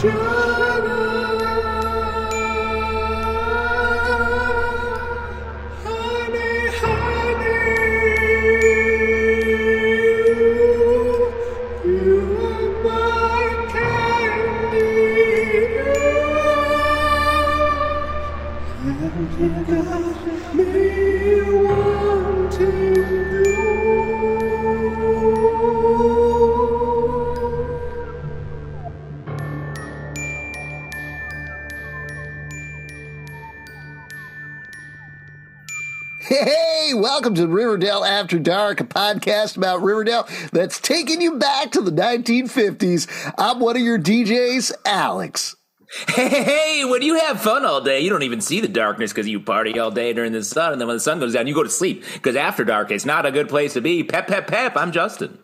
Hey, After Dark, a podcast about Riverdale that's taking you back to the 1950s. I'm one of your DJs, Alex. Hey, hey, hey, when you have fun all day, you don't even see the darkness because you party all day during the sun. And then when the sun goes down, you go to sleep because after dark, it's not a good place to be. Pep, pep, pep. I'm Justin.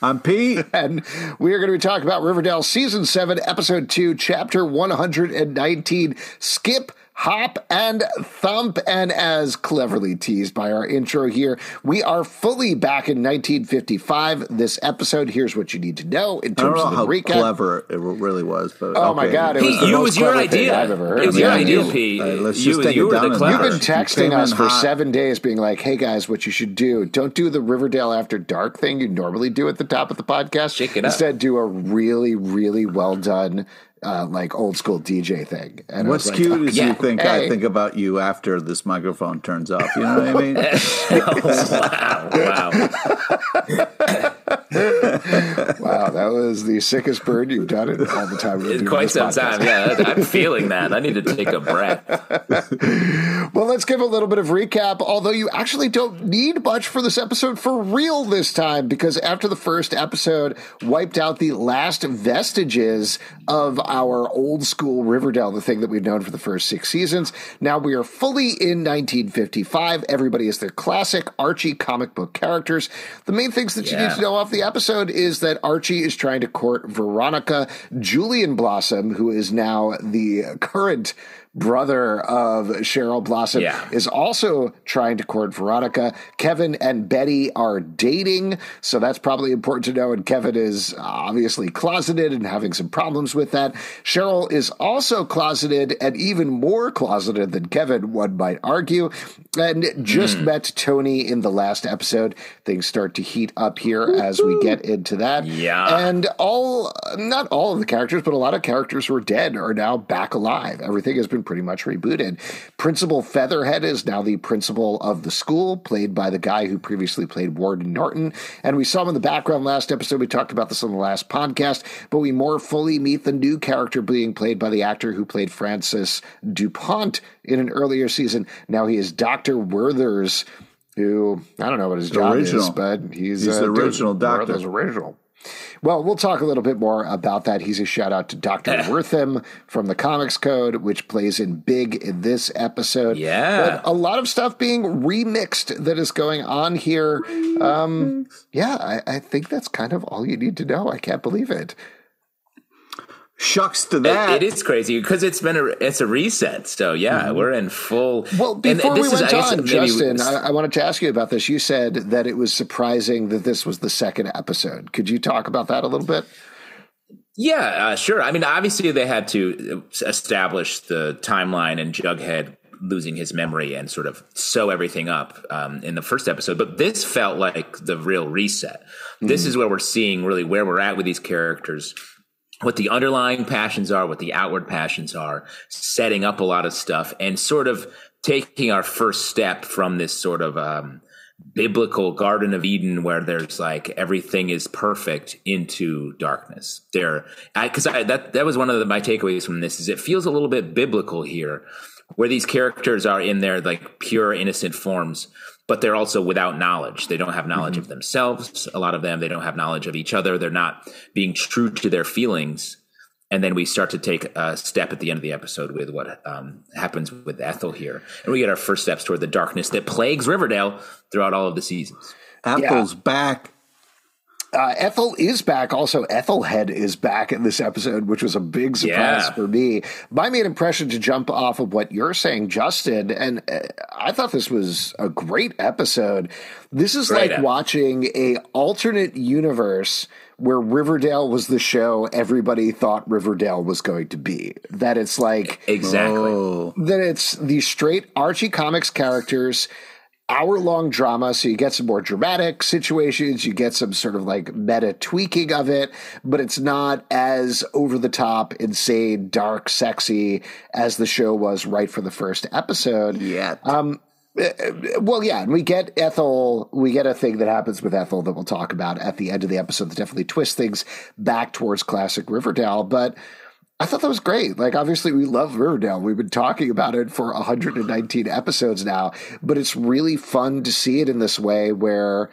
I'm Pete. And we are going to be talking about Riverdale Season 7, Episode 2, Chapter 119 Skip hop and thump. And as cleverly teased by our intro here, we are fully back in 1955. This episode, here's what you need to know in I don't terms know of the how recap. clever it really was, but Oh my. God, it was Pete, the you most was your idea. I've ever heard. It was Yeah, your idea, is. Pete. Uh, let's you just take you it were down the a clever. You've been texting us for hot. seven days, being like, "Hey guys, what you should do? Don't do the Riverdale After Dark thing you normally do at the top of the podcast. Shake it up. Instead, do a really, really well done, uh, like old school DJ thing." And What's like, cute is yeah. you think Hey. I think about you after this microphone turns off. You know what I mean? wow, wow. "Wow, that was the sickest bird you've done it all the time." we've been doing Quite some podcast." time. Yeah, I'm feeling that. I need to take a breath. Well, let's give a little bit of recap, although you actually don't need much for this episode for real this time, because after the first episode wiped out the last vestiges of our old school Riverdale, the thing that we've known for the first six seasons, now we are fully in 1955. Everybody is their classic Archie comic book characters. The main things that you need to know off the episode is that Archie is trying to court Veronica. Julian Blossom, who is now the current brother of Cheryl Blossom, Yeah. is also trying to court Veronica. Kevin and Betty are dating, so that's probably important to know. And Kevin is obviously closeted and having some problems with that. Cheryl is also closeted and even more closeted than Kevin, one might argue, and just hmm. met Toni in the last episode. Things start to heat up here as we get into that. Yeah. And all, not all of the characters, but a lot of characters who are dead are now back alive. Everything has been pretty much rebooted. Principal Featherhead is now the principal of the school, played by the guy who previously played Warden Norton. And we saw him in the background last episode. We talked about this on the last podcast, but we more fully meet the new character being played by the actor who played Francis DuPont in an earlier season. Now he is Dr. Werthers. Who I don't know what his job is, but he's, He's the dude, original doctor. Werther's original. Well, we'll talk a little bit more about that. He's a shout out to Dr. Wertham from the Comics Code, which plays in big in this episode. Yeah. But a lot of stuff being remixed that is going on here. Um, yeah, I, I think that's kind of all you need to know. I can't believe it. Shucks to It- that. it is crazy because it's been a it's a reset. So yeah, we're in full. Well, and before this we is, went I guess, on, maybe- Justin, I, I wanted to ask you about this. You said that it was surprising that this was the second episode. Could you talk about that a little bit? Yeah, uh, sure. I mean, obviously they had to establish the timeline and Jughead losing his memory and sort of sew everything up um, in the first episode. But this felt like the real reset. This is where we're seeing really where we're at with these characters. What the underlying passions are, what the outward passions are, setting up a lot of stuff, and sort of taking our first step from this sort of um, biblical Garden of Eden where there's like everything is perfect into darkness. There, because I, that that was one of the, my takeaways from this is it feels a little bit biblical here, where these characters are in their like pure innocent forms, but they're also without knowledge. They don't have knowledge of themselves. A lot of them they don't have knowledge of each other. They're not being true to their feelings. And then we start to take a step at the end of the episode with what um, happens with Ethel here, and we get our first steps toward the darkness that plagues Riverdale throughout all of the seasons. Ethel's back. Uh, Ethel is back. Also, Ethelhead is back in this episode, which was a big surprise Yeah. for me. My main impression to jump off of what you're saying, Justin, and uh, I thought this was a great episode. This is Great like ep- watching a alternate universe where Riverdale was the show everybody thought Riverdale was going to be. That it's like Exactly. Oh, that it's the straight Archie Comics characters, hour long drama. So you get some more dramatic situations, you get some sort of like meta tweaking of it, but it's not as over the top, insane, dark, sexy as the show was right for the first episode. yeah. Um, well, yeah, and we get Ethel. We get a thing that happens with Ethel that we'll talk about at the end of the episode that definitely twists things back towards classic Riverdale. But I thought that was great. Like, obviously, we love Riverdale. We've been talking about it for 119 episodes now, but it's really fun to see it in this way where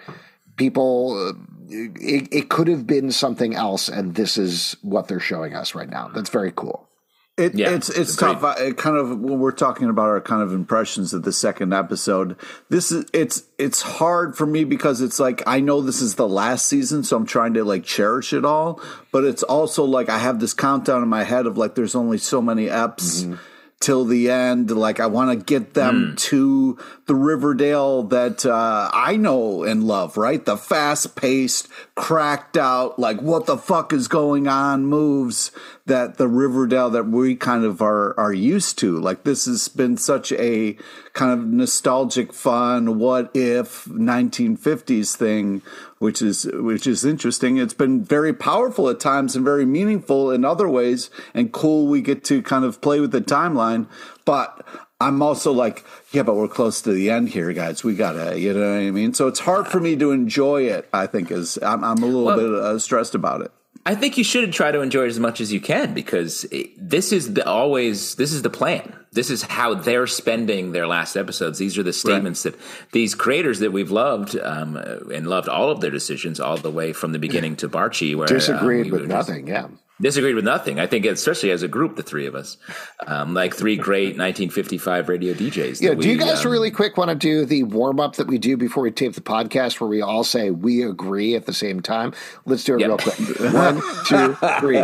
people. It, it could have been something else, and this is what they're showing us right now. That's very cool. It, Yeah, it's it's tough. I, it kind of when we're talking about our kind of impressions of the second episode, this is it's it's hard for me because it's like I know this is the last season, so I'm trying to like cherish it all. But it's also like I have this countdown in my head of like there's only so many eps mm-hmm. till the end. Like I want to get them mm. to the Riverdale that uh, I know and love. Right, the fast paced, cracked out, like what the fuck is going on moves that the Riverdale that we kind of are are used to. Like this has been such a kind of nostalgic, fun, what if 1950s thing, which is which is interesting. It's been very powerful at times and very meaningful in other ways, and cool. We get to kind of play with the timeline, but. I'm also like, yeah, but we're close to the end here, guys. We gotta, you know what I mean. So it's hard for me to enjoy it. I think is I'm, I'm a little Well- bit uh, stressed about it. I think you should try to enjoy it as much as you can because it, this is the, always this is the plan. This is how they're spending their last episodes. These are the statements that these creators that we've loved um, and loved all of their decisions all the way from the beginning to Barchi. Where um, Disagreed we with were just- nothing. Yeah. Disagreed with nothing. I think, especially as a group, the three of us, um, like three great 1955 radio DJs. Yeah. that Do you guys um, really quick want to do the warm up that we do before we tape the podcast where we all say we agree at the same time? Let's do it Yep. real quick. One, two, three.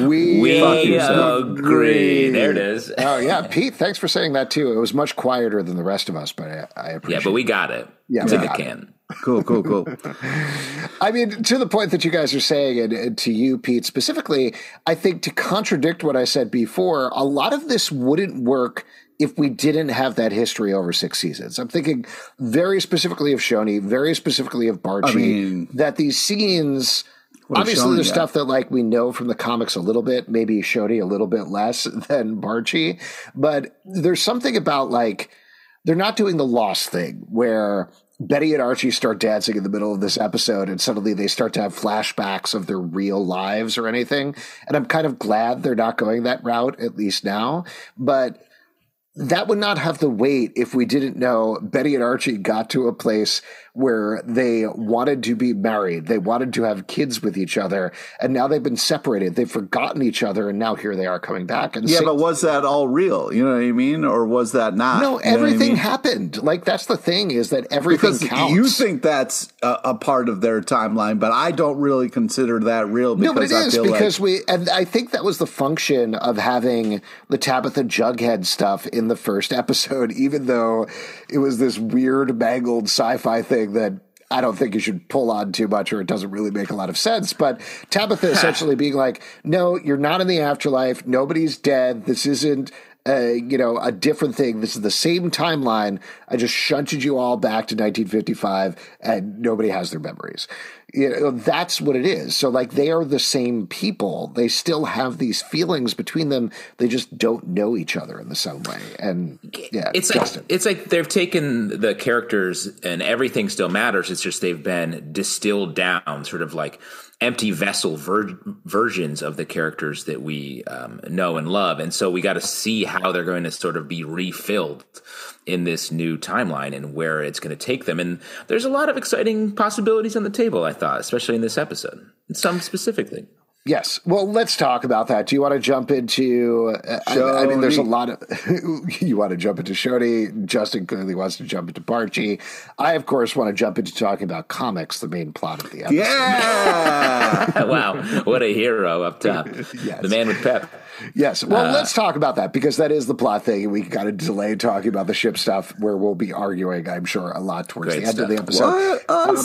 We, We agree. There it is. Oh, yeah. Pete, thanks for saying that too. It was much quieter than the rest of us, but I, I appreciate Yeah, but we got it. Yeah, it's we in the got it. can. Cool, cool, cool. I mean, to the point that you guys are saying, and, and to you, Pete, specifically, I think to contradict what I said before, a lot of this wouldn't work if we didn't have that history over six seasons. I'm thinking very specifically of Choni, very specifically of Barchi, I mean- that these scenes. Obviously, there's stuff that like we know from the comics a little bit, maybe Choni a little bit less than Barchi, but there's something about like they're not doing the lost thing where Betty and Archie start dancing in the middle of this episode and suddenly they start to have flashbacks of their real lives or anything. And I'm kind of glad they're not going that route, at least now. But that would not have the weight if we didn't know Betty and Archie got to a place where they wanted to be married. They wanted to have kids with each other. And now they've been separated. They've forgotten each other. And now here they are coming back. And Yeah, but was that all real? You know what I mean, or was that not? no, You know I everything mean? happened. Like that's the thing is that everything because counts. you think that's a, a part of their timeline, but I don't really consider that real. Because no, but it I is because like, we, and I think that was the function of having the Tabitha Jughead stuff in the first episode, even though it was this weird, mangled sci-fi thing that I don't think you should pull on too much, or it doesn't really make a lot of sense. But Tabitha essentially being like, "No, you're not in the afterlife. Nobody's dead. This isn't." Uh, you know, a different thing. This is the same timeline. I just shunted you all back to 1955, and nobody has their memories. You know, that's what it is. So, like, they are the same people. They still have these feelings between them. They just don't know each other in the same way. And yeah, it's like it's like they've taken the characters and everything still matters. It's just they've been distilled down, sort of like empty vessel ver- versions of the characters that we um, know and love, and so we got to see how they're going to sort of be refilled in this new timeline and where it's going to take them. And there's a lot of exciting possibilities on the table. I thought, especially in this episode, some specifically. Yes. Well, let's talk about that. Do you want to jump into? Uh, I, I, mean, there's a lot of. you want to jump into Choni. Justin clearly wants to jump into Barchi. I, of course, want to jump into talking about comics, the main plot of the episode. Yeah. wow, what a hero up top. yes. The man with pep. Yes. Well, uh, let's talk about that because that is the plot thing. We got to delay talking about the ship stuff where we'll be arguing, I'm sure, a lot towards the end stuff. of the episode. What? Um,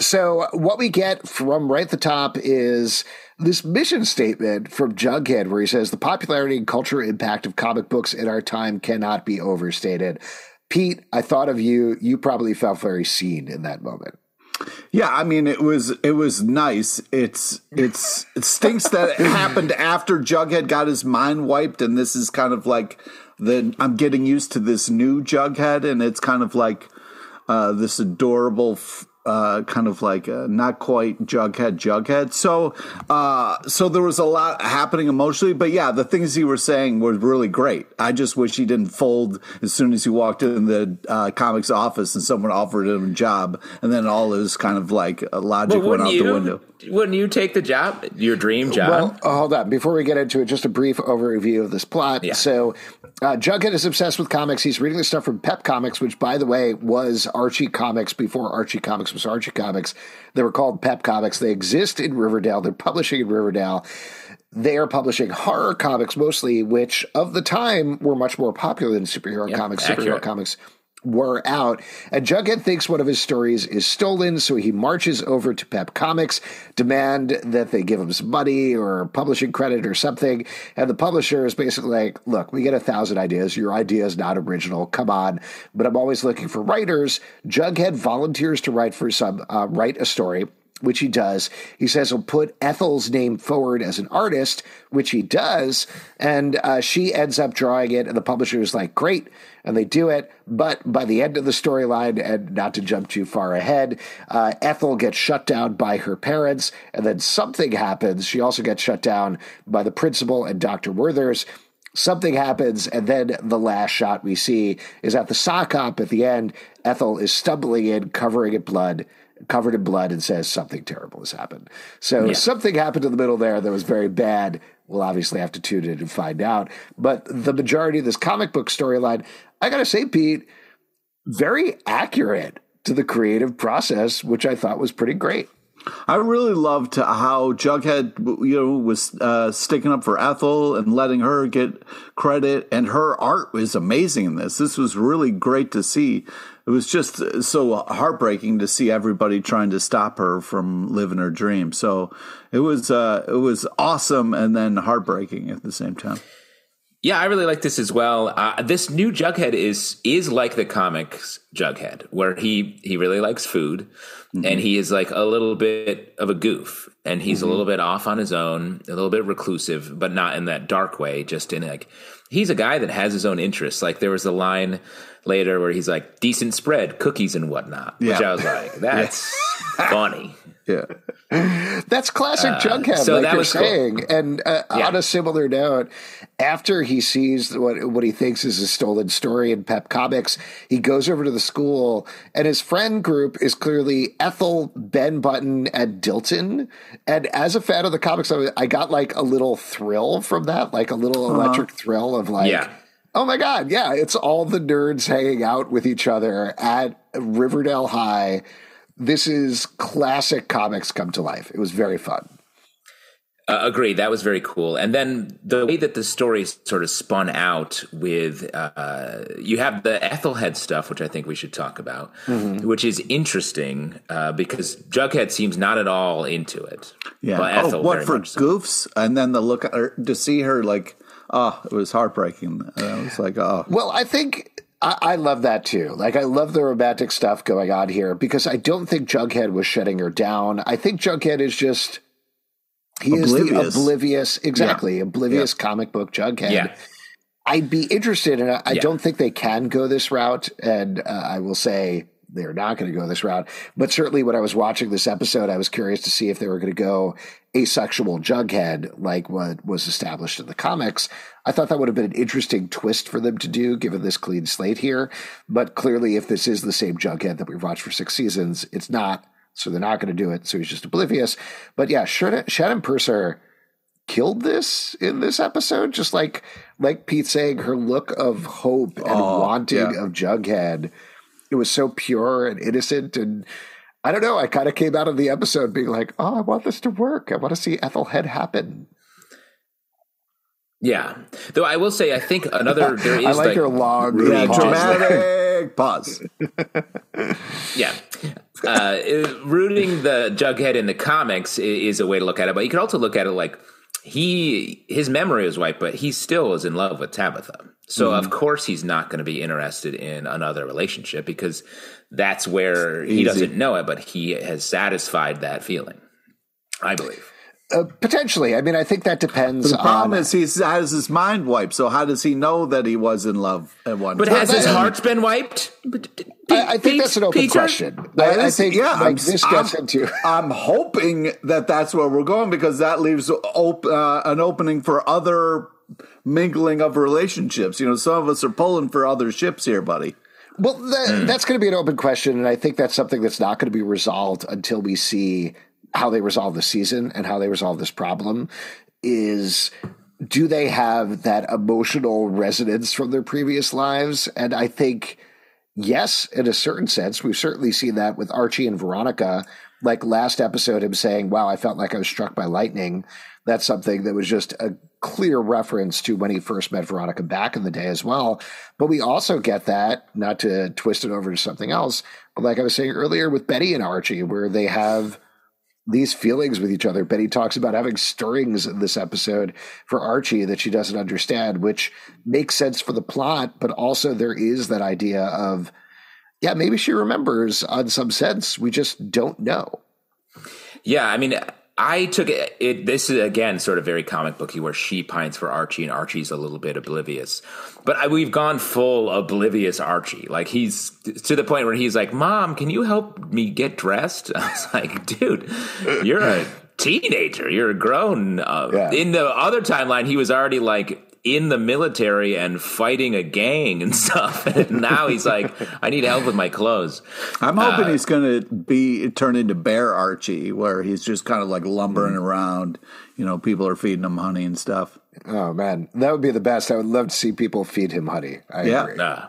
so, what we get from right at the top is this mission statement from Jughead where he says the popularity and cultural impact of comic books in our time cannot be overstated. Pete, I thought of you. You probably felt very seen in that moment. Yeah, I mean it was it was nice. It's it's it stinks that it happened after Jughead got his mind wiped, and this is kind of like the I'm getting used to this new Jughead, and it's kind of like uh, this adorable uh, kind of like uh, not quite Jughead, Jughead. So, uh, so there was a lot happening emotionally, but yeah, the things he was saying were really great. I just wish he didn't fold as soon as he walked in the uh, comics office and someone offered him a job, and then all his kind of like logic went out you, the window. Wouldn't you take the job, your dream job? Well, hold on. Before we get into it, just a brief overview of this plot. Yeah. So, uh, Jughead is obsessed with comics. He's reading the stuff from Pep Comics, which, by the way, was Archie Comics before Archie Comics was Archie Comics. They were called Pep Comics. They exist in Riverdale. They're publishing in Riverdale. They are publishing horror comics mostly, which of the time were much more popular than superhero comics. Superhero comics were out. And Jughead thinks one of his stories is stolen, so he marches over to Pep Comics, demand that they give him some money or publishing credit or something. And the publisher is basically like, look, we get a thousand ideas. Your idea is not original. Come on. But I'm always looking for writers. Jughead volunteers to write for some, uh, write a story which he does. He says he'll put Ethel's name forward as an artist, which he does, and uh, she ends up drawing it, and the publisher is like, "Great," and they do it. But by the end of the storyline, and not to jump too far ahead, uh, Ethel gets shut down by her parents, and then something happens. She also gets shut down by the principal and Doctor Werther's something happens, and then the last shot we see is at the sock hop at the end. Ethel is stumbling in, covering in blood, covered in blood and says something terrible has happened. So yeah. something happened in the middle there that was very bad. We'll obviously have to tune in and find out. But the majority of this comic book storyline, I got to say, Pete, very accurate to the creative process, which I thought was pretty great. I really loved how Jughead, you know, was uh, sticking up for Ethel and letting her get credit, and her art was amazing in this. This was really great to see it was just so heartbreaking to see everybody trying to stop her from living her dream. So it was uh, it was awesome and then heartbreaking at the same time. Yeah, I really like this as well. Uh, this new Jughead is is like the comics Jughead, where he he really likes food, mm-hmm. and he is like a little bit of a goof, and he's mm-hmm. a little bit off on his own, a little bit reclusive, but not in that dark way. Just in like he's a guy that has his own interests. Like there was a line later where he's like decent spread, cookies and whatnot. Yeah. Which I was like, that's funny. Yeah. That's classic uh, Jughead, so like that you're saying. Cool. And uh, yeah. on a similar note, after he sees what what he thinks is a stolen story in Pep Comics, he goes over to the school, and his friend group is clearly Ethel, Ben Button, and Dilton. And as a fan of the comics, I got like a little thrill from that, like a little uh-huh. electric thrill of like. Yeah Oh my God. Yeah. It's all the nerds hanging out with each other at Riverdale High. This is classic comics come to life. It was very fun. Uh, agreed. That was very cool. And then the way that the story sort of spun out with uh, you have the Ethelhead stuff, which I think we should talk about, mm-hmm. which is interesting uh, because Jughead seems not at all into it. Yeah. oh, what for goofs? And then the look to see her like oh, it was heartbreaking. I was like, oh. Well, I think I, I, love that too. Like, I love the romantic stuff going on here because I don't think Jughead was shutting her down. I think Jughead is just. He oblivious. is the oblivious, exactly, yeah. oblivious yeah. comic book Jughead. Yeah. I'd be interested, and I, I yeah. don't think they can go this route. And uh, I will say they're not going to go this route. But certainly, when I was watching this episode, I was curious to see if they were going to go asexual Jughead like what was established in the comics. I thought that would have been an interesting twist for them to do, given this clean slate here. But clearly, if this is the same Jughead that we've watched for six seasons, it's not so they're not going to do it. So he's just oblivious. But yeah, Shannon, Shannon Purser killed this in this episode. Just like like Pete saying, her look of hope and Oh, wanting yeah. of Jughead, it was so pure and innocent. And I don't know, I kind of came out of the episode being like, oh, I want this to work. I want to see Ethelhead happen. Yeah, though I will say, I think another there is I like, your long Yeah, pause. dramatic pause. Yeah. Uh, rooting the Jughead in the comics is a way to look at it, but you could also look at it like he his memory is wiped, but he still is in love with Tabitha. So of course he's not going to be interested in another relationship because that's where he doesn't know it, but he has satisfied that feeling. I believe. Uh, potentially. I mean, I think that depends The problem on. is he has his mind wiped. So how does he know that he was in love at one But time? has his that- heart been wiped? I, I think Pete- that's an open Peter? question. I, I think yeah, like I'm- this gets I'm- into. I'm hoping that that's where we're going because that leaves op- uh, an opening for other mingling of relationships. You know, some of us are pulling for other ships here, buddy. Well, that, hmm. that's going to be an open question, and I think that's something that's not going to be resolved until we see how they resolve the season and how they resolve this problem. Is do they have that emotional resonance from their previous lives? And I think yes, in a certain sense, we've certainly seen that with Archie and Veronica. Like last episode, him saying, "Wow, I felt like I was struck by lightning." That's something that was just a clear reference to when he first met Veronica back in the day as well. But we also get that, not to twist it over to something else, but like I was saying earlier with Betty and Archie, where they have these feelings with each other. Betty talks about having stirrings in this episode for Archie that she doesn't understand, which makes sense for the plot, but also there is that idea of, yeah, maybe she remembers on some sense. We just don't know. Yeah, I mean, I took it, it. This is again sort of very comic booky, where she pines for Archie and Archie's a little bit oblivious. But I, we've gone full oblivious Archie. Like he's to the point where he's like, "Mom, can you help me get dressed?" I was like, "Dude, you're a teenager. You're a grown." Uh, Yeah. In the other timeline, he was already like in the military and fighting a gang and stuff. And now he's like, "I need help with my clothes." I'm hoping he's going to be turn into Bear Archie, where he's just kind of like lumbering around. You know, people are feeding him honey and stuff. Oh man, that would be the best. I would love to see people feed him honey. I Yeah. agree. Uh,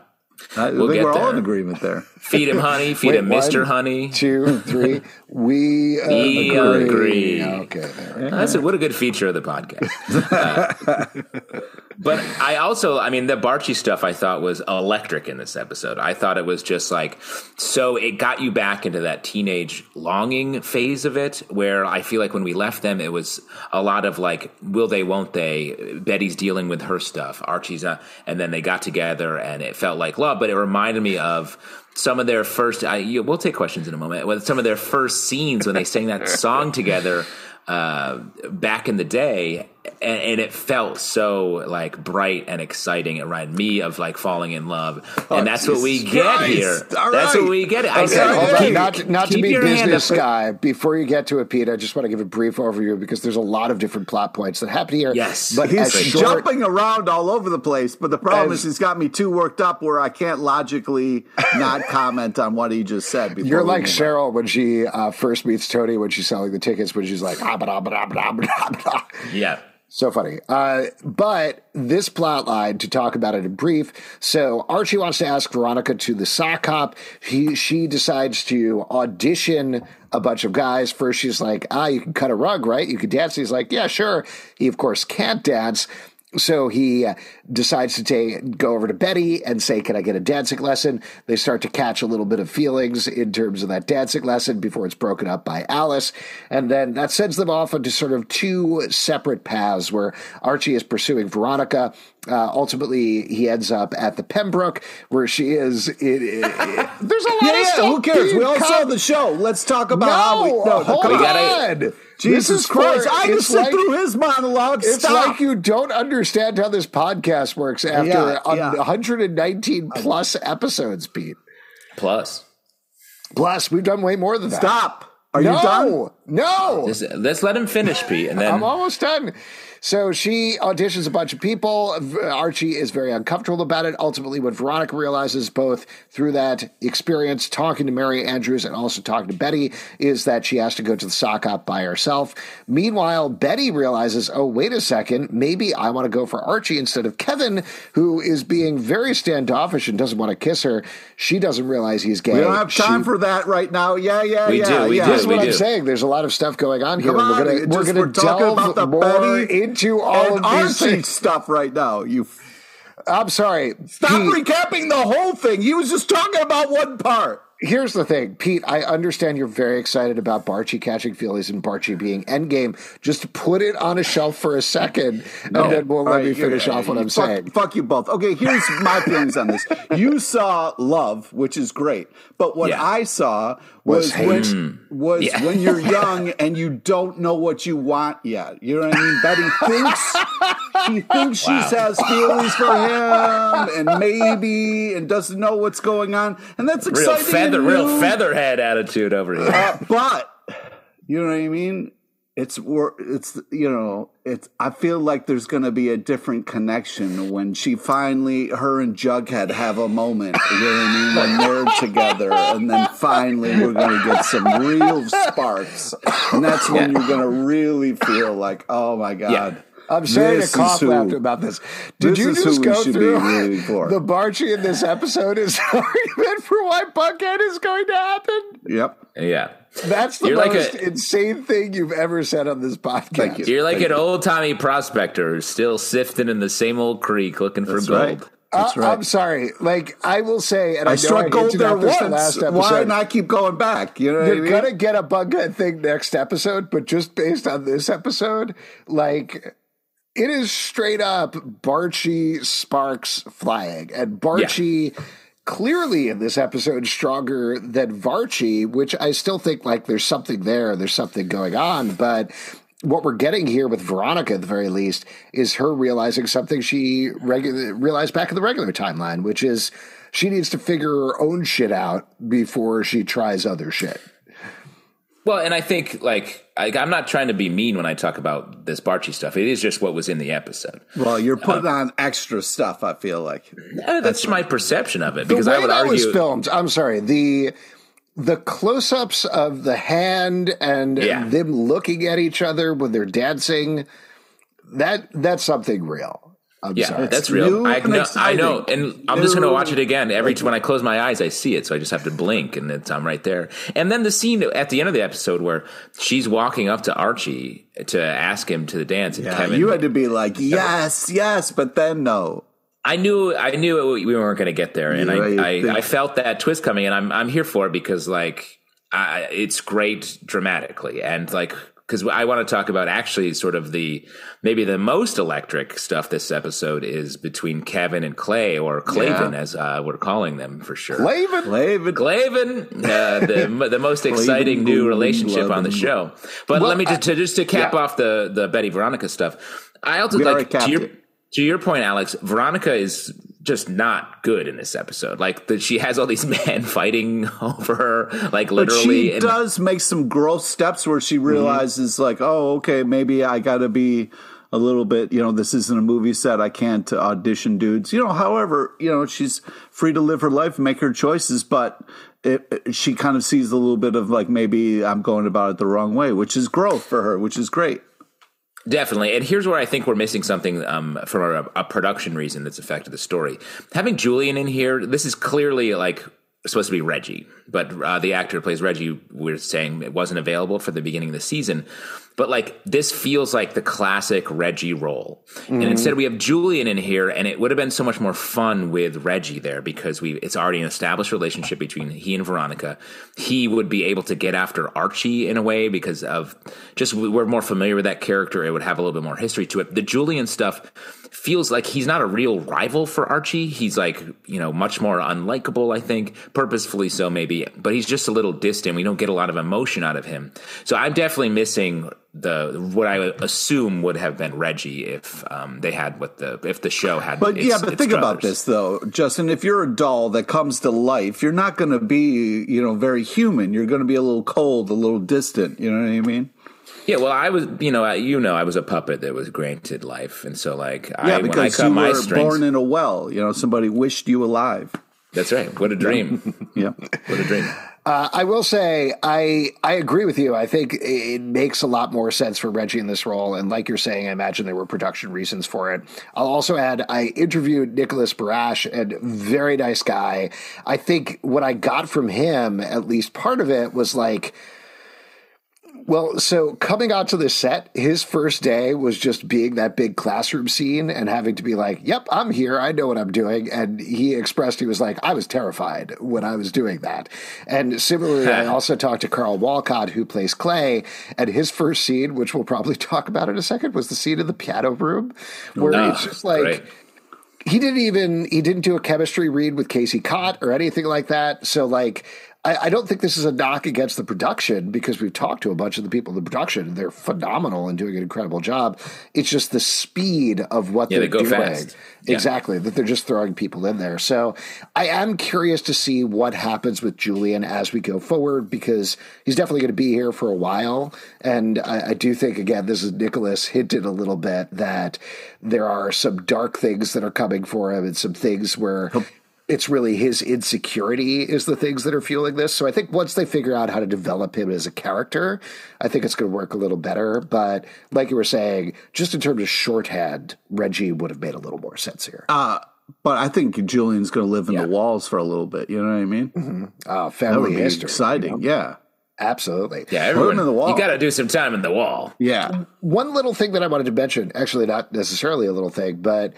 I We'll think get we're all in agreement there. feed him honey. Feed Wait, him Mister one, Honey. Two, three. We, uh, We agree. agree. Okay, there. we go. That's a, what a good feature of the podcast. Uh, but I also, I mean, the Barchi stuff I thought was electric in this episode. I thought it was just like, so it got you back into that teenage longing phase of it, where I feel like when we left them, it was a lot of like, will they, won't they? Betty's dealing with her stuff, Archie's, uh, and then they got together and it felt like love, but it reminded me of some of their first, I, you, we'll take questions in a moment, with some of their first scenes when they sang that song together uh, back in the day, and, and it felt so like bright and exciting. It reminded me of like falling in love, and that's what we get Christ. here. All That's right. what we get. I Okay, said, hold on. keep- not not to be your hand business guy. Before you get to it, Pete, I just want to give a brief overview because there's a lot of different plot points that happen here. Yes. but He's short, jumping around all over the place, but the problem As- is he's got me too worked up where I can't logically not comment on what he just said. Before You're like move on. Cheryl when she uh, first meets Toni when she's selling the tickets when she's like, ah, bah, bah, bah, bah, bah, bah. Yeah. So funny. Uh, but this plot line, to talk about it in brief. So Archie wants to ask Veronica to the sock hop. He, she decides to audition a bunch of guys. First, she's like, ah, you can cut a rug, right? You can dance. He's like, yeah, sure. He, of course, can't dance. So he uh, decides to take, go over to Betty and say, Can I get a dancing lesson? They start to catch a little bit of feelings in terms of that dancing lesson before it's broken up by Alice. And then that sends them off into sort of two separate paths where Archie is pursuing Veronica. Uh, ultimately, he ends up at the Pembroke where she is. It, it, it- there's a lot Yeah, of yeah, stuff. who cares? We all cut- saw the show. Let's talk about No, how we. No, hold come on. on. gotta- This Jesus Christ! for- I can sit like- through his monologue. It's Stop. like you don't understand how this podcast works after Yeah, a- yeah. 119 plus episodes, Pete. Plus, Plus, we've done way more than that. Stop. Are no, you done? No, Just, let's let him finish, Pete, and then I'm almost done. So she auditions a bunch of people. Archie is very uncomfortable about it. Ultimately, what Veronica realizes, both through that experience talking to Mary Andrews and also talking to Betty, is that she has to go to the sock hop by herself. Meanwhile, Betty realizes, oh, wait a second, maybe I want to go for Archie instead of Kevin, who is being very standoffish and doesn't want to kiss her. She doesn't realize he's gay. We don't have time She- for that right now. Yeah, yeah, We yeah. do, we yeah. do, That's we what I'm do. saying. There's a lot of stuff going on here. Come on, we're gonna we're gonna delve about the more Betty into all and of these Archie stuff right now. You I'm sorry. stop Pete, recapping the whole thing. He was just talking about one part. Here's the thing, Pete. I understand you're very excited about Barchi catching feelies and Barchi being endgame. Just put it on a shelf for a second, and then we'll All let right, me finish off what I'm fuck, saying. Fuck you both. Okay, here's my feelings on this. You saw love, which is great, but what Yeah. I saw Was was, when hmm. was Yeah. when you're young and you don't know what you want yet. You know what I mean? Betty thinks she thinks she has feelings for him, and maybe, and doesn't know what's going on, and that's real exciting. And real featherhead attitude over here. Uh, but you know what I mean. It's it's you know it's. I feel like there's going to be a different connection when she finally her and Jughead have a moment. You know what I mean when they're together, and then finally we're going to get some real sparks, and that's when Yeah. you're going to really feel like, oh my god. I'm sorry this to cough is who- laughter about this. Did this you is who just we go be through rooting for. the Barchi in this episode is the argument for why Bughead is going to happen? Yep. yeah. That's the You're like most a- insane thing you've ever said on this podcast. Thank you. You're like Thank an old timey prospector who's still sifting in the same old creek looking for That's gold. right. That's Uh, right. I'm sorry. Like I will say, and I, I know struck I gold hinted there at this the once. last episode. Why not keep going back? You know what I You're mean? gonna get a Bughead thing next episode, but just based on this episode, like it is straight up Barchi Sparks flying, and Barchi clearly in this episode stronger than Varchi, which I still think like there's something there, there's something going on, but. What we're getting here with Veronica, at the very least, is her realizing something she regu- realized back in the regular timeline, which is she needs to figure her own shit out before she tries other shit. Well, and I think like I, I'm not trying to be mean when I talk about this Barchi stuff. It is just what was in the episode. Well, you're putting on extra stuff. I feel like Uh, that's my perception of it because I would that was argue. filmed i'm sorry the the close-ups of the hand and Yeah. them looking at each other when they're dancing that that's something real i'm Yeah, sorry that's new real. I know, I know, and I'm just going to watch it again. Every when I close my eyes, I see it, so I just have to blink, and it's I'm right there. And then the scene at the end of the episode where she's walking up to Archie to ask him to the dance, and yeah, Kevin, you had to be like, yes, yes, but then no. I knew I knew we weren't going to get there, and Yeah, I, I I felt that twist coming, and I'm I'm here for it because like I, it's great dramatically, and like because I want to talk about actually sort of the maybe the most electric stuff this episode is between Kevin and Clay or Clavin Yeah. as uh, we're calling them for sure. Clavin, Clavin, Clavin, uh, the the most exciting new Clavin, relationship on the show. But Well, let me just to, just to cap yeah. off the the Betty Veronica stuff. I also We like to your, to your point, Alex. Veronica is just not good in this episode. Like that, she has all these men fighting over her, like but literally. she and- does make some growth steps where she mm-hmm. realizes, like, oh, okay, maybe I got to be a little bit. You know, this isn't a movie set. I can't audition dudes. You know, however, you know, she's free to live her life, and make her choices, but. It, it- she kind of sees a little bit of like maybe I'm going about it the wrong way, which is growth for her, which is great. Definitely. And here's where I think we're missing something um, from a, a production reason that's affected the story. Having Julian in here, this is clearly like supposed to be Reggie, but uh, the actor who plays Reggie, we're saying it wasn't available for the beginning of the season. But like this feels like the classic Reggie role, and instead we have Julian in here, and it would have been so much more fun with Reggie there because we it's already an established relationship between he and Veronica. He would be able to get after Archie in a way because of just we're more familiar with that character. It would have a little bit more history to it. The Julian stuff feels like he's not a real rival for Archie. He's like, you know, much more unlikable, I think, purposefully so maybe, but he's just a little distant. We don't get a lot of emotion out of him. So I'm definitely missing the what I assume would have been Reggie if um, they had what the if the show had. But its, yeah, but think about this though, Justin. If you're a doll that comes to life, you're not going to be, you know, very human. You're going to be a little cold, a little distant. You know what I mean? Yeah, well, I was, you know, I- you know, I was a puppet that was granted life, and so like, Yeah, I, when I because cut you my were strings, born in a well. You know, somebody wished you alive. that's right. What a dream! Yeah. what a dream! Uh, I will say I I agree with you. I think it makes a lot more sense for Reggie in this role, and like you're saying, I imagine there were production reasons for it. I'll also add I interviewed Nicholas Barasch, and very nice guy. I think what I got from him, at least part of it, was like. Well, so coming out to the set, his first day was just being that big classroom scene and having to be like, "Yep, I'm here. I know what I'm doing." And he expressed he was like, "I was terrified when I was doing that." And similarly, I also talked to Karl Walcott, who plays Clay, and his first scene, which we'll probably talk about in a second, was the scene in the piano room where it's just like great. he didn't even he didn't do a chemistry read with Casey Cott or anything like that. So like I, I don't think this is a knock against the production because we've talked to a bunch of the people in the production and they're phenomenal and doing an incredible job. It's just the speed of what Yeah, they're they go doing. fast. Yeah. Exactly. That they're just throwing people in there. So I am curious to see what happens with Julian as we go forward because he's definitely going to be here for a while. And I, I do think, again, this is Nicholas hinted a little bit that there are some dark things that are coming for him and some things where it's really his insecurity is the things that are fueling this. So I think once they figure out how to develop him as a character, I think it's going to work a little better. But like you were saying, just in terms of shorthand, Reggie would have made a little more sense here. Uh, but I think Julian's going to live in Yeah. the walls for a little bit. You know what I mean? Uh, That family would be history. exciting. Yeah. Absolutely. Yeah, him everyone, in the wall. you got to do some time in the wall. Yeah. One little thing that I wanted to mention, actually not necessarily a little thing, but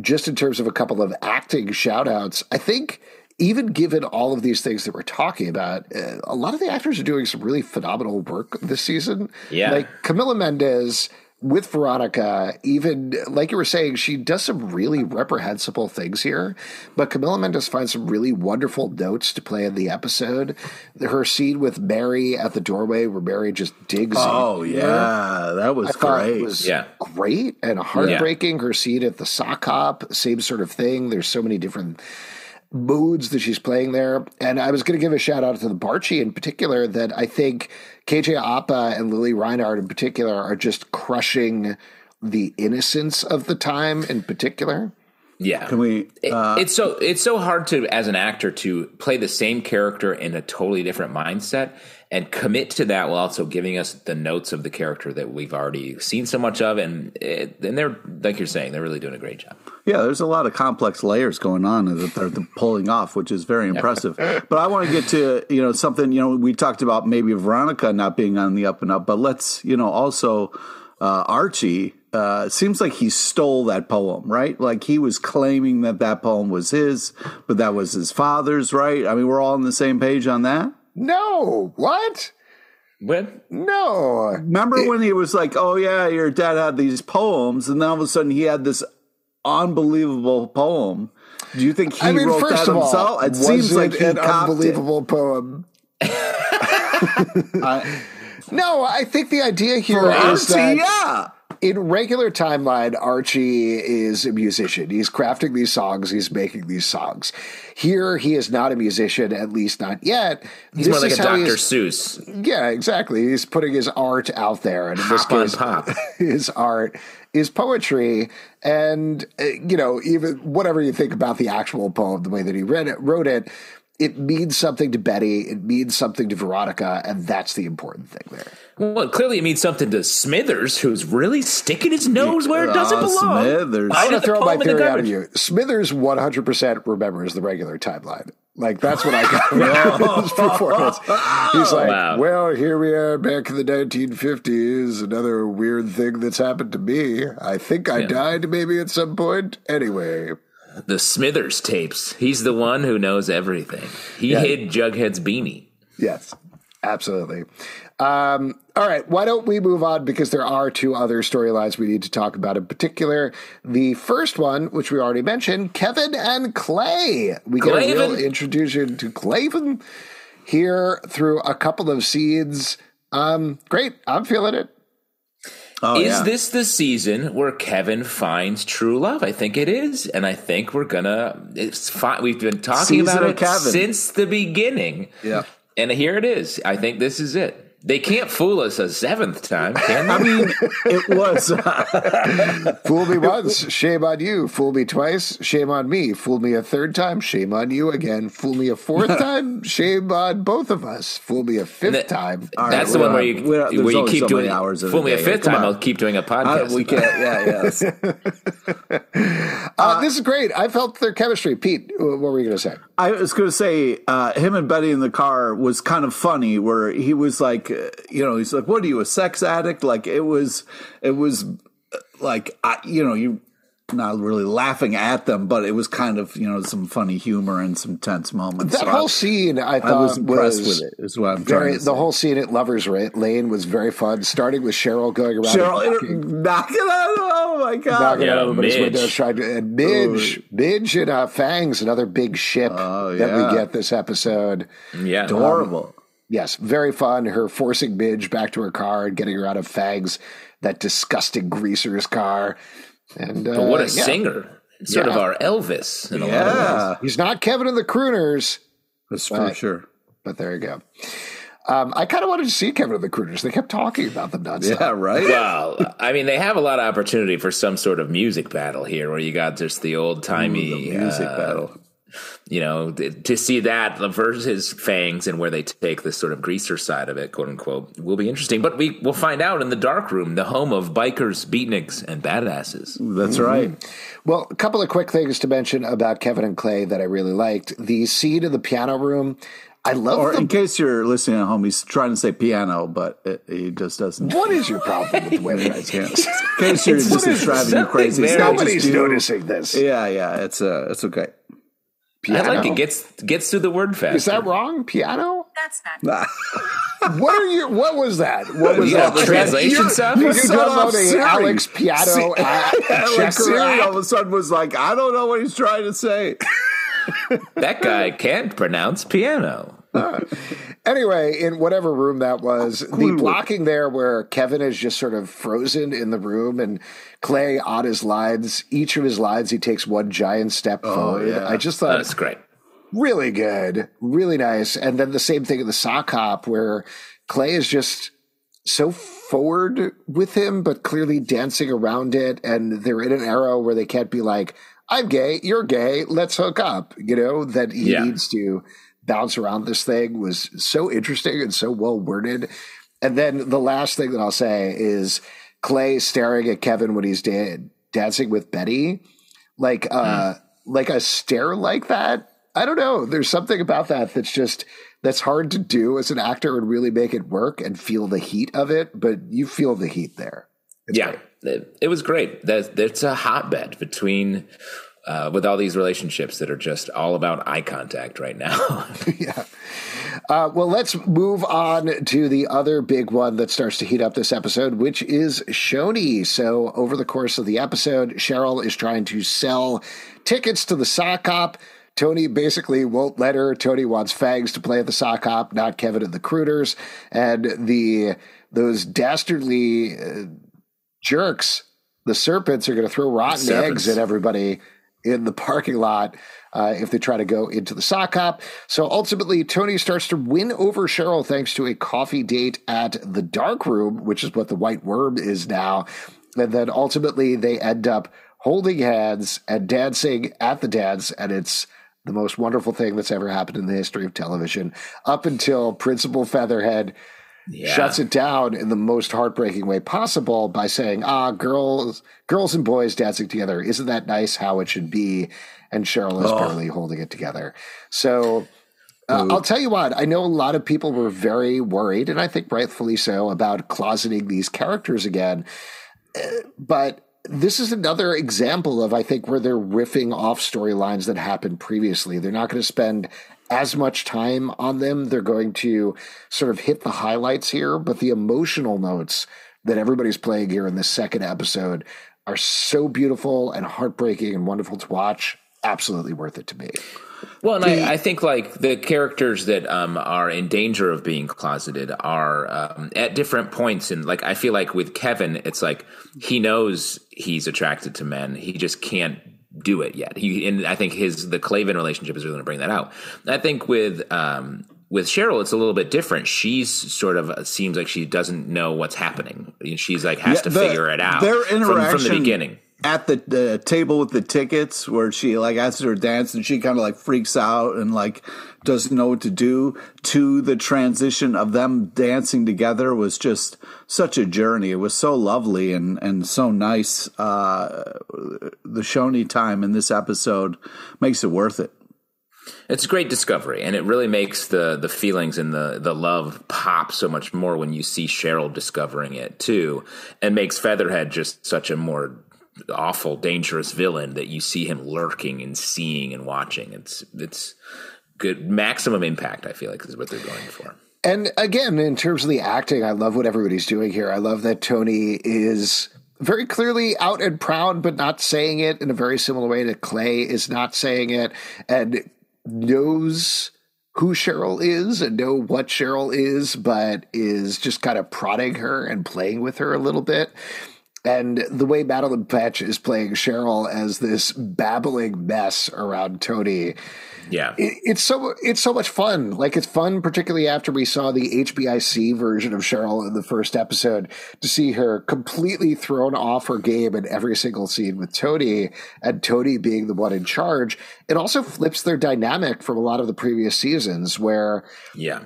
just in terms of a couple of acting shout outs, I think even given all of these things that we're talking about, uh, a lot of the actors are doing some really phenomenal work this season. Yeah. Like Camila Mendes with Veronica, even like you were saying, she does some really reprehensible things here. But Camila Mendes finds some really wonderful notes to play in the episode. Her scene with Mary at the doorway, where Mary just digs. Oh, in. yeah. That was I great. it was Yeah. great and heartbreaking. Her scene at the sock hop, same sort of thing. There's so many different moods that she's playing there. And I was going to give a shout out to the Barchi in particular that I think KJ Apa and Lili Reinhart in particular are just crushing the innocence of the time in particular. Yeah. Can we? It- Uh, it's so it's so hard to as an actor to play the same character in a totally different mindset and commit to that while also giving us the notes of the character that we've already seen so much of and it, and they're like you're saying they're really doing a great job. Yeah, there's a lot of complex layers going on that they're pulling off, which is very impressive. but I want to get to you know something. You know, we talked about maybe Veronica not being on the up and up, but let's you know also uh, Archie. Uh, seems like he stole that poem, right? Like he was claiming that that poem was his, but that was his father's, right? I mean, we're all on the same page on that. No, what? But No. Remember when he was like, "Oh yeah, your dad had these poems," and then all of a sudden he had this unbelievable poem. Do you think he I mean, wrote that of all, himself? It seems it like he an copped it. unbelievable poem. I- No, I think the idea here For is Archie, that yeah. In regular timeline, Archie is a musician. He's crafting these songs. He's making these songs. Here, he is not a musician, at least not yet. he's This more like a Dr. Seuss. Yeah, exactly. He's putting his art out there, and in this Hop on case, pop. his art is poetry. And uh, you know, even whatever you think about the actual poem, the way that he read it, wrote it, it means something to Betty. It means something to Veronica, and that's the important thing there. Well, clearly it means something to Smithers, who's really sticking his nose where it doesn't Oh, belong. Smithers. I Out want of to throw my poem the theory out of you. Smithers 100% remembers the regular timeline. Like, that's what I got from his performance. He's like, Wow. well, here we are back in the 1950s. Another weird thing that's happened to me. I think I died maybe at some point. Anyway, The Smithers tapes. He's the one who knows everything. He Yeah. hid Jughead's beanie. yes, absolutely. Um, all right, why don't we move on? Because there are two other storylines we need to talk about in particular. The first one, which we already mentioned, Kevin and Clay. We get a real introduction to Clavin here through a couple of scenes. Um, great. I'm feeling it. Oh, is yeah. this the season where Kevin finds true love? I think it is, and I think we're gonna. It's fine. We've been talking Season about it Kevin. since the beginning. Yeah. and here it is. I think this is it. They can't fool us a seventh time, can they? I mean, it was. Fool me once, shame on you. Fool me twice, shame on me. Fool me a third time, shame on you again. Fool me a fourth time, shame on both of us. Fool me a fifth That- time. All That's right, the one we're where not- you we're where you keep so doing hours in a Fool me a fifth time. on. I'll keep doing a I- podcast. we can't. Yeah, yes. Uh, this is great. I felt their chemistry. Pete, what were you going to say? I was going to say, uh, him and Betty in the car was kind of funny. Where he was like, uh, you know, he's like, "What are you, a sex addict?" Like it was, it was uh, like, I, you know, you not really laughing at them, but it was kind of, you know, some funny humor and some tense moments. That So whole I, scene, I I thought was impressed was with it. Is what I'm Very, to the say. whole scene at Lovers Lane was very fun. Starting with Cheryl going around, Cheryl and inter- knocking, knocking on. Oh my god! knocking Yeah, on everybody's Midge. windows, trying to and Midge, Midge and uh, Fangs, another big ship Oh, that we get this episode. Yeah, Adorable. Yes, very fun. Her forcing Midge back to her car and getting her out of Fangs, that disgusting greaser's car. And uh, but what a yeah. singer! Sort of our Elvis. In a lot of ways. yeah, He's not Kevin and the Crooners, that's for sure. but there you go. Um, I kind of wanted to see Kevin and the Crooners. They kept talking about them nonstop. Yeah, right. Well, I mean, they have a lot of opportunity for some sort of music battle here, where you got just the old timey music uh, battle. You know, to see that versus Fangs and where they take this sort of greaser side of it, quote unquote, will be interesting. But we will find out in the dark room, the home of bikers, beatniks, and badasses. That's right. Well, a couple of quick things to mention about Kevin and Clay that I really liked. The scene in the piano room. I love Or the in case you're listening at home, he's trying to say piano, but it, he just doesn't. What is your problem with the way that I say this? In case you're just driving you crazy. very- So just Nobody's noticing this. Yeah, yeah, it's uh, it's okay. I like it gets gets to the word fast. Is that wrong? Piano? That's not. What are you? What was that? What was You that? got that- translation you- stuff? You You could set off download a Alex Piano See- app, Yeah, like checker Siri all of a sudden was like, I don't know what he's trying to say. that guy can't pronounce piano. Anyway, in whatever room that was, the blocking there where Kevin is just sort of frozen in the room and Clay on his lines, each of his lines, he takes one giant step oh, forward. yeah. I just thought That's great. really good, really nice. And then the same thing in the sock hop where Clay is just so forward with him, but clearly dancing around it. And they're in an era where they can't be like, I'm gay, you're gay, let's hook up. You know, that he Yeah. needs to bounce around this thing was so interesting and so well worded. And then the last thing that I'll say is Clay staring at Kevin when he's da- dancing with Betty, like uh, like a stare like that. I don't know. There's something about that that's just that's hard to do as an actor and really make it work and feel the heat of it. But you feel the heat there. yeah, it, it was great. That it's a hotbed between uh, with all these relationships that are just all about eye contact right now. yeah. Uh, well, let's move on to the other big one that starts to heat up this episode, which is Choni. So, over the course of the episode, Cheryl is trying to sell tickets to the sock hop. Toni basically won't let her. Toni wants Fangs to play at the sock hop, not Kevin and the Crooners. And the those dastardly uh, jerks, the serpents, are going to throw rotten eggs at everybody in the parking lot uh, if they try to go into the sock hop. So ultimately, Toni starts to win over Cheryl thanks to a coffee date at the dark room, which is what the white worm is now. And then ultimately, they end up holding hands and dancing at the dance, and it's the most wonderful thing that's ever happened in the history of television up until Principal Featherhead Yeah. shuts it down in the most heartbreaking way possible by saying, "Ah, girls, girls and boys dancing together. Isn't that nice? How it should be?" And Cheryl is barely holding it together. So. Uh, I'll tell you what, I know a lot of people were very worried, and I think rightfully so, about closeting these characters again. Uh, but this is another example of, I think, where they're riffing off storylines that happened previously. They're not going to spend as much time on them. They're going to sort of hit the highlights here, but the emotional notes that everybody's playing here in this second episode are so beautiful and heartbreaking and wonderful to watch. absolutely worth it to me. Well, and the, I, I, think like the characters that um, are in danger of being closeted are um, at different points, and like I feel like with Kevin, it's like he knows he's attracted to men, he just can't do it yet. He and I think his the Clavin relationship is really going to bring that out. I think with um, with Cheryl, it's a little bit different. She's sort of seems like she doesn't know what's happening. She's like has yeah, to the, figure it out. Their interaction from, from the beginning at the, the table with the tickets where she like asks her to dance and she kind of like freaks out and like doesn't know what to do to the transition of them dancing together was just such a journey. It was so lovely and, and so nice. Uh, the Choni time in this episode makes it worth it. It's a great discovery, and it really makes the the feelings and the the love pop so much more when you see Cheryl discovering it too, and makes Featherhead just such a more awful, dangerous villain that you see him lurking and seeing and watching. It's it's good maximum impact. I feel like is what they're going for. And again, in terms of the acting, I love what everybody's doing here. I love that Toni is very clearly out and proud, but not saying it in a very similar way that Clay is not saying it, and knows who Cheryl is and know what Cheryl is, but is just kind of prodding her and playing with her a little bit. And the way Madelaine Petsch is playing Cheryl as this babbling mess around Toni, yeah, it, it's so it's so much fun. Like it's fun, particularly after we saw the HBIC version of Cheryl in the first episode, to see her completely thrown off her game in every single scene with Toni, and Toni being the one in charge. It also flips their dynamic from a lot of the previous seasons, where yeah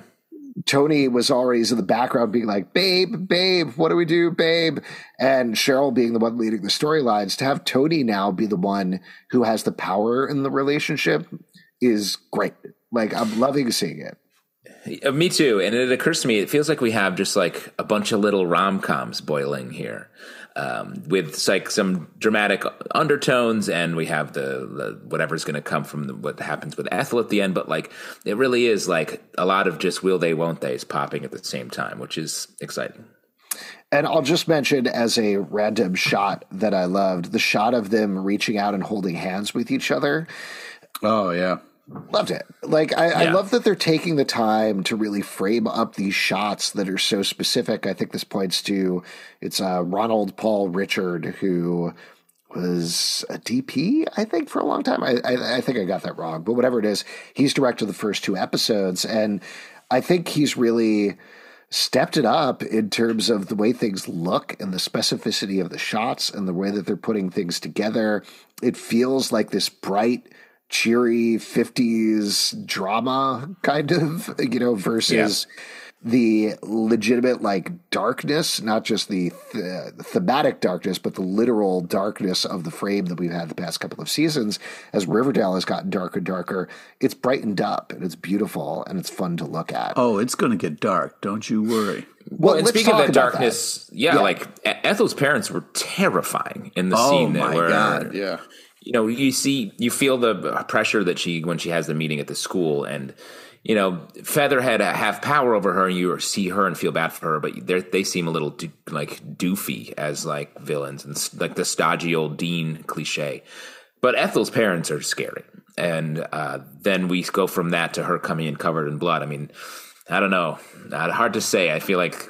Toni was always in the background being like, babe, babe, what do we do, babe? And Cheryl being the one leading the storylines. To have Toni now be the one who has the power in the relationship is great. Like, I'm loving seeing it. Uh, me too. And it occurs to me, it feels like we have just like a bunch of little rom coms boiling here um, with like some dramatic undertones, and we have the, the whatever's going to come from the, what happens with Ethel at the end. But like, it really is like a lot of just will they, won't they's popping at the same time, which is exciting. And I'll just mention as a random shot that I loved the shot of them reaching out and holding hands with each other. Oh yeah, Loved it. Like I, yeah. I, love that they're taking the time to really frame up these shots that are so specific. I think this points to it's uh, Ronald Paul Richard who was a DP, I think, for a long time. I, I, I think I got that wrong, but whatever it is, he's directed the first two episodes, and I think he's really stepped it up in terms of the way things look and the specificity of the shots and the way that they're putting things together. It feels like this bright cheery 50s drama kind of, you know, versus yeah. the legitimate like darkness, not just the th- thematic darkness, but the literal darkness of the frame that we've had the past couple of seasons. As Riverdale has gotten darker and darker, it's brightened up and it's beautiful and it's fun to look at. Oh, it's going to get dark. Don't you worry. Well, well and speaking of that darkness, that. Yeah, yeah, like Ethel's parents were terrifying in the oh scene that where, God, yeah you know, you see, you feel the pressure that she when she has the meeting at the school, and you know, Featherhead have power over her, and you see her and feel bad for her, but they seem a little do, like doofy as like villains and like the stodgy old Dean cliche. But Ethel's parents are scary, and uh, then we go from that to her coming in covered in blood. I mean, I don't know, hard to say. I feel like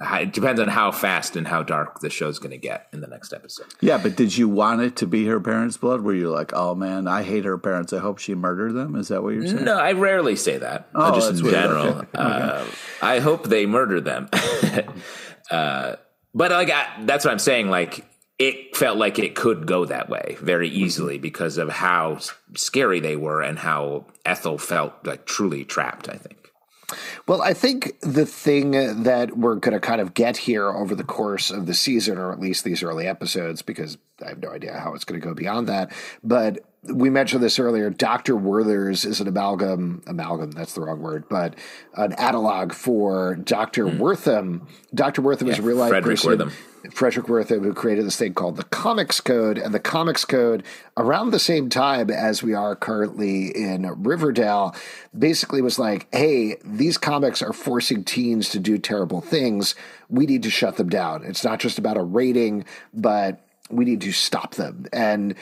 it depends on how fast and how dark the show's going to get in the next episode. Yeah, but did you want it to be her parents' blood? Were you like, oh man, I hate her parents. I hope she murdered them? Is that what you're saying? No, I rarely say that. Oh, just in general. Okay. Uh, okay. I hope they murder them. uh, but like I, that's what I'm saying. Like it felt like it could go that way very easily because of how scary they were and how Ethel felt like truly trapped. I think. Well, I think the thing that we're going to kind of get here over the course of the season, or at least these early episodes, because I have no idea how it's going to go beyond that, but we mentioned this earlier. Dr. Werther's is an amalgam, amalgam, that's the wrong word, but an analog for Dr. Mm. Wertham. Dr. Wertham yeah, is a real life Fredric person. Wertham. Fredric Wertham, who created this thing called the Comics Code, and the Comics Code, around the same time as we are currently in Riverdale, basically was like, hey, these comics are forcing teens to do terrible things. We need to shut them down. It's not just about a rating, but we need to stop them. And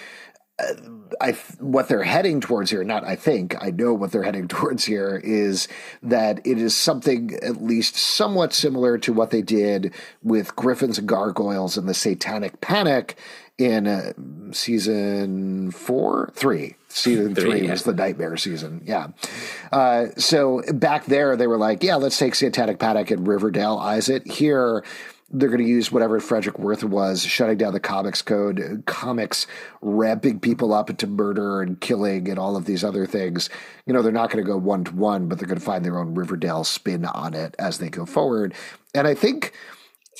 I what they're heading towards here, not I think, I know what they're heading towards here is that it is something at least somewhat similar to what they did with Griffins and Gargoyles and the Satanic Panic in uh, season four, three. Season three, three yeah. was the nightmare season. Yeah. Uh, so back there, they were like, yeah, let's take Satanic Panic and Riverdale eyes it. Here, they're going to use whatever Fredric Worth was, shutting down the comics code, comics ramping people up into murder and killing and all of these other things. You know, they're not going to go one to one, but they're going to find their own Riverdale spin on it as they go forward. And I think,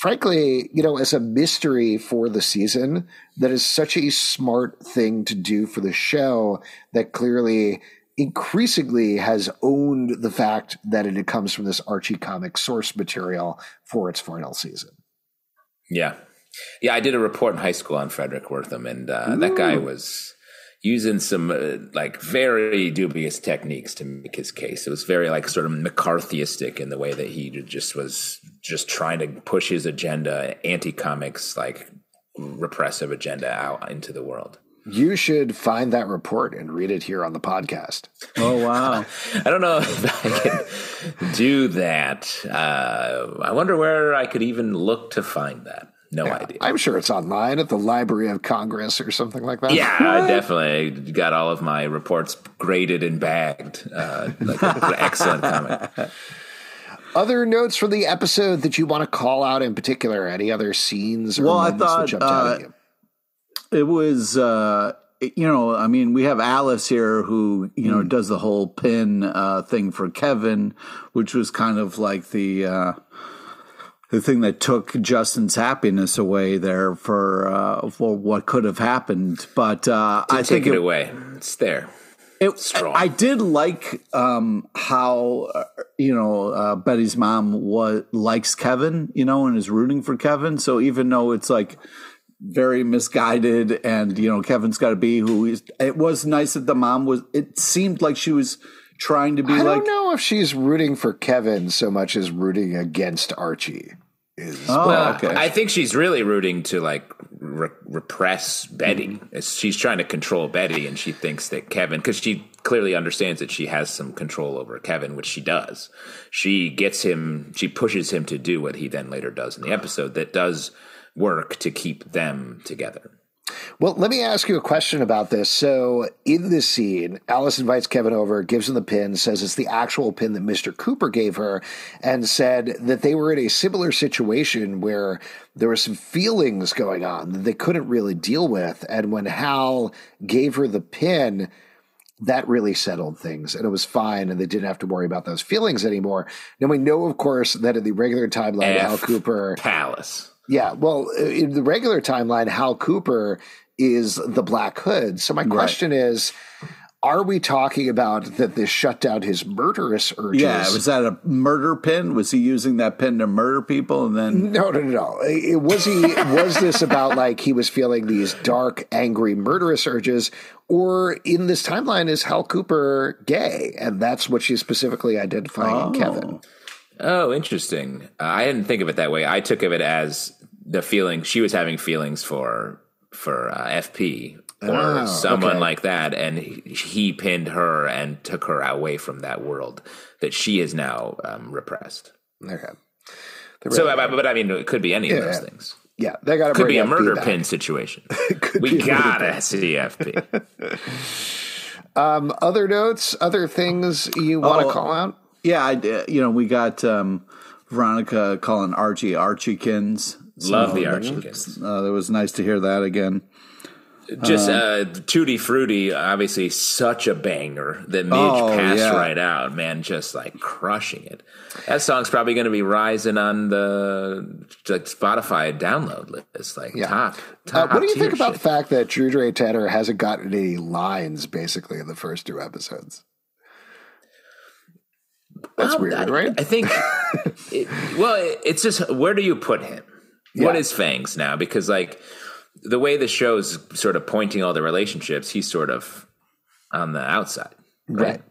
frankly, you know, as a mystery for the season, that is such a smart thing to do for the show that clearly increasingly has owned the fact that it comes from this Archie comic source material for its final season. Yeah. Yeah, I did a report in high school on Fredric Wertham, and uh, that guy was using some uh, like very dubious techniques to make his case. It was very like sort of McCarthyistic in the way that he just was just trying to push his agenda, anti comics, like repressive agenda out into the world. You should find that report and read it here on the podcast. Oh wow! I don't know if I can do that. Uh, I wonder where I could even look to find that. No yeah, idea. I'm sure it's online at the Library of Congress or something like that. Yeah, I definitely got all of my reports graded and bagged. Uh, like an excellent comic. Other notes from the episode that you want to call out in particular? Any other scenes or well, moments I thought, that jumped uh, out at you? It was, uh, you know, I mean, we have Alice here who, you know, mm. does the whole pin uh, thing for Kevin, which was kind of like the uh, the thing that took Justin's happiness away there for uh, for what could have happened. But uh, I think it, it away. It's there. It, Strong. I, did like um, how uh, you know uh, Betty's mom was likes Kevin, you know, and is rooting for Kevin. So even though it's like very misguided and you know kevin's got to be who he's it was nice that the mom was it seemed like she was trying to be I like i don't know if she's rooting for kevin so much as rooting against archie is oh, well, okay. i think she's really rooting to like re- repress betty mm-hmm. she's trying to control betty and she thinks that kevin because she clearly understands that she has some control over kevin which she does she gets him she pushes him to do what he then later does in the episode that does work to keep them together. Well, let me ask you a question about this. So, in this scene, Alice invites Kevin over, gives him the pin, says it's the actual pin that Mr. Cooper gave her, and said that they were in a similar situation where there were some feelings going on that they couldn't really deal with. And when Hal gave her the pin, that really settled things and it was fine and they didn't have to worry about those feelings anymore. Now we know, of course, that in the regular timeline, F Hal Cooper Palace yeah, well, in the regular timeline, Hal Cooper is the Black Hood. So my question right. is are we talking about that this shut down his murderous urges? Yeah, was that a murder pin? Was he using that pin to murder people and then No, no, no, no. It, was he was this about like he was feeling these dark, angry, murderous urges or in this timeline is Hal Cooper gay and that's what she's specifically identifying oh. Kevin. Oh, interesting. Uh, I didn't think of it that way. I took of it as the feeling she was having feelings for for uh, FP or oh, someone okay. like that, and he, he, pinned her and took her away from that world that she is now um, repressed. Okay. so, but, but, I mean, it could be any yeah, of those things. Yeah, they got to could be a murder back. pin situation. we gotta see FP. um, other notes, other things you want to oh, call out? Yeah, I. You know, we got um, Veronica calling Archie Archiekins. Love the Archiekins. Uh, it was nice to hear that again. Just uh, uh, Tutti Frutti, obviously such a banger that Midge oh, passed yeah. right out, man, just like crushing it. That song's probably going to be rising on the like, Spotify download list, like yeah. top. top uh, what do you think about the fact that Drew Ray Tanner hasn't gotten any lines basically in the first two episodes? That's well, weird, I, right? I think. it, well, it's just where do you put him? Yeah. What is Fangs now? Because like the way the show's sort of pointing all the relationships, he's sort of on the outside, right? right.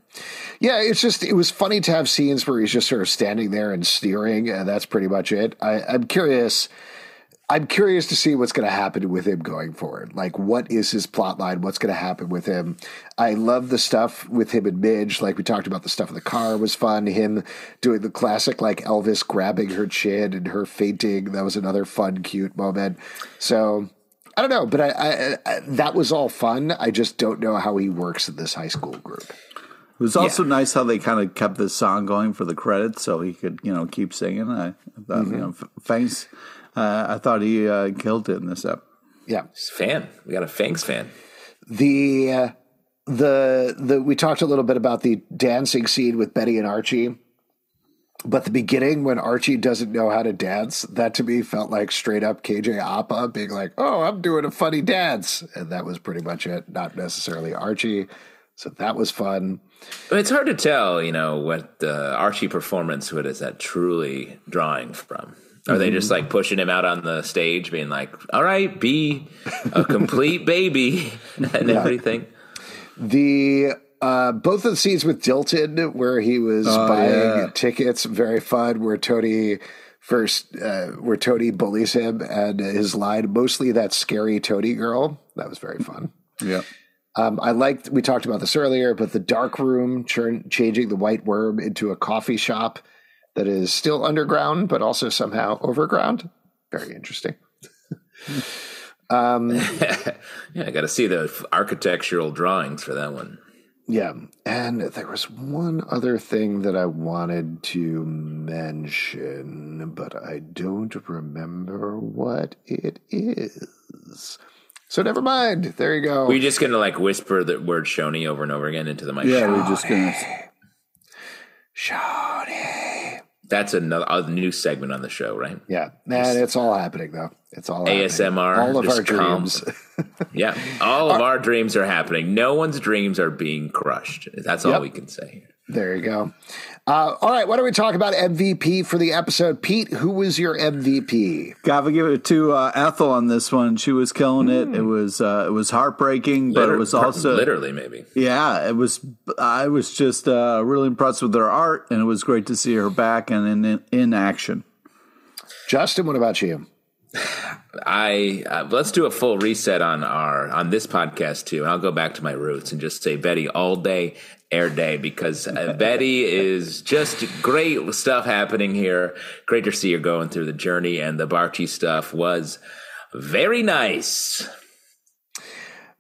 Yeah, it's just it was funny to have scenes where he's just sort of standing there and steering, and that's pretty much it. I, I'm curious I'm curious to see what's going to happen with him going forward. Like, what is his plot line? What's going to happen with him? I love the stuff with him and Midge. Like we talked about, the stuff in the car was fun. Him doing the classic, like Elvis grabbing her chin and her fainting. That was another fun, cute moment. So I don't know, but I, I, I that was all fun. I just don't know how he works in this high school group. It was also yeah. nice how they kind of kept the song going for the credits, so he could, you know, keep singing. I, thought, mm-hmm. you know, thanks uh, I thought he uh, killed it in this ep. Yeah, He's a fan. We got a Fangs fan. The uh, the the we talked a little bit about the dancing scene with Betty and Archie. But the beginning, when Archie doesn't know how to dance, that to me felt like straight up KJ Apa being like, "Oh, I'm doing a funny dance," and that was pretty much it. Not necessarily Archie, so that was fun. It's hard to tell, you know, what the Archie performance what is that truly drawing from. Are they just like pushing him out on the stage, being like, "All right, be a complete baby and yeah. everything"? The uh, both of the scenes with Dilton, where he was oh, buying yeah. tickets, very fun. Where Toni first, uh, where Toni bullies him, and his line, mostly that scary Toni girl. That was very fun. Yeah. Um, I liked. We talked about this earlier, but the dark room churn, changing the white worm into a coffee shop that is still underground, but also somehow overground. Very interesting. um, yeah, I got to see the architectural drawings for that one. Yeah, and there was one other thing that I wanted to mention, but I don't remember what it is. So never mind. There you go. We're just gonna like whisper the word Choni over and over again into the mic. Yeah, we're just gonna. Choni. That's another a new segment on the show, right? Yeah, man, it's all happening though. It's all ASMR. Happening. All of our dreams. yeah, all of our dreams are happening. No one's dreams are being crushed. That's all yep. we can say. There you go. Uh, all right, why don't we talk about MVP for the episode? Pete, who was your MVP? Gotta give it to uh, Ethel on this one. She was killing it. Mm. It was uh, it was heartbreaking, Liter- but it was also literally maybe. Yeah, it was. I was just uh, really impressed with her art, and it was great to see her back and in in action. Justin, what about you? I uh, let's do a full reset on our on this podcast too, and I'll go back to my roots and just say Betty all day, air day, because uh, Betty is just great stuff happening here. Great to see her going through the journey, and the Barchie stuff was very nice.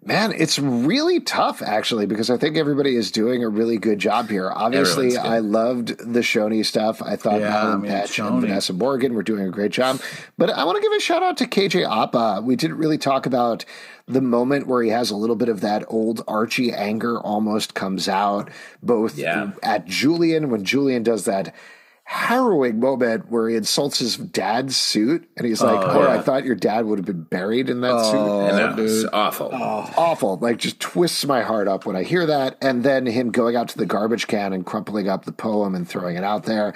Man, it's really tough actually because I think everybody is doing a really good job here. Obviously, I loved the Choni stuff. I thought yeah, Madelaine I mean, Petsch and Vanessa Morgan were doing a great job. But I want to give a shout out to KJ Apa. We didn't really talk about the moment where he has a little bit of that old Archie anger almost comes out, both yeah. at Julian when Julian does that harrowing moment where he insults his dad's suit and he's like, Oh, oh yeah. I thought your dad would have been buried in that oh, suit. And that was awful. Oh. Awful. Like just twists my heart up when I hear that. And then him going out to the garbage can and crumpling up the poem and throwing it out there.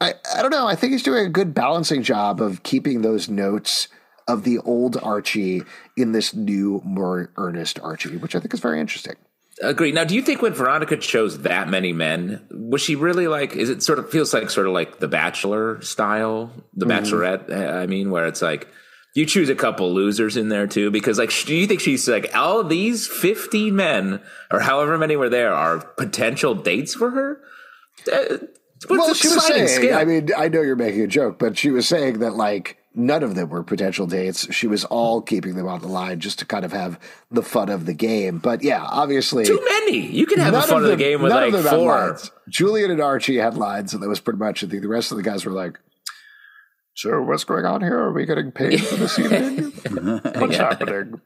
I, I don't know. I think he's doing a good balancing job of keeping those notes of the old Archie in this new, more earnest Archie, which I think is very interesting. Agree. Now, do you think when Veronica chose that many men, was she really like? Is it sort of feels like sort of like the Bachelor style, the mm-hmm. Bachelorette? Eh, I mean, where it's like you choose a couple losers in there too, because like, do you think she's like all these fifteen men or however many were there are potential dates for her? Uh, well, she was saying. I mean, I know you're making a joke, but she was saying that like none of them were potential dates. She was all keeping them on the line just to kind of have the fun of the game. But yeah, obviously, too many. You can have the fun of, them, of, the game with like four. Julian and Archie had lines, and that was pretty much it. The rest of the guys were like, "So what's going on here? Are we getting paid for this evening? what's yeah. happening?"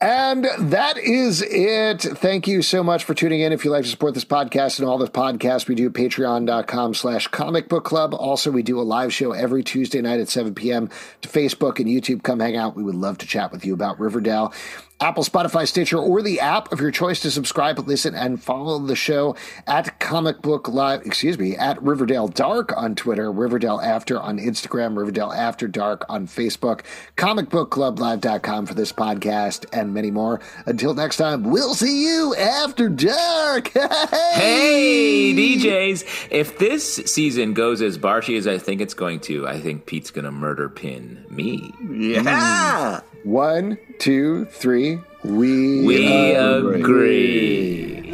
And that is it. Thank you so much for tuning in. If you'd like to support this podcast and all the podcasts we do, patreon.com slash comic book club. Also, we do a live show every Tuesday night at 7 p.m. to Facebook and YouTube. Come hang out. We would love to chat with you about Riverdale. Apple, Spotify, Stitcher, or the app of your choice to subscribe, listen, and follow the show at Comic Book Live, excuse me, at Riverdale Dark on Twitter, Riverdale After on Instagram, Riverdale After Dark on Facebook, comicbookclublive.com for this podcast, and and many more. Until next time, we'll see you after dark. hey, DJs. If this season goes as Barchie as I think it's going to, I think Pete's going to murder pin me. Yeah. One, two, three. We, We agree. agree.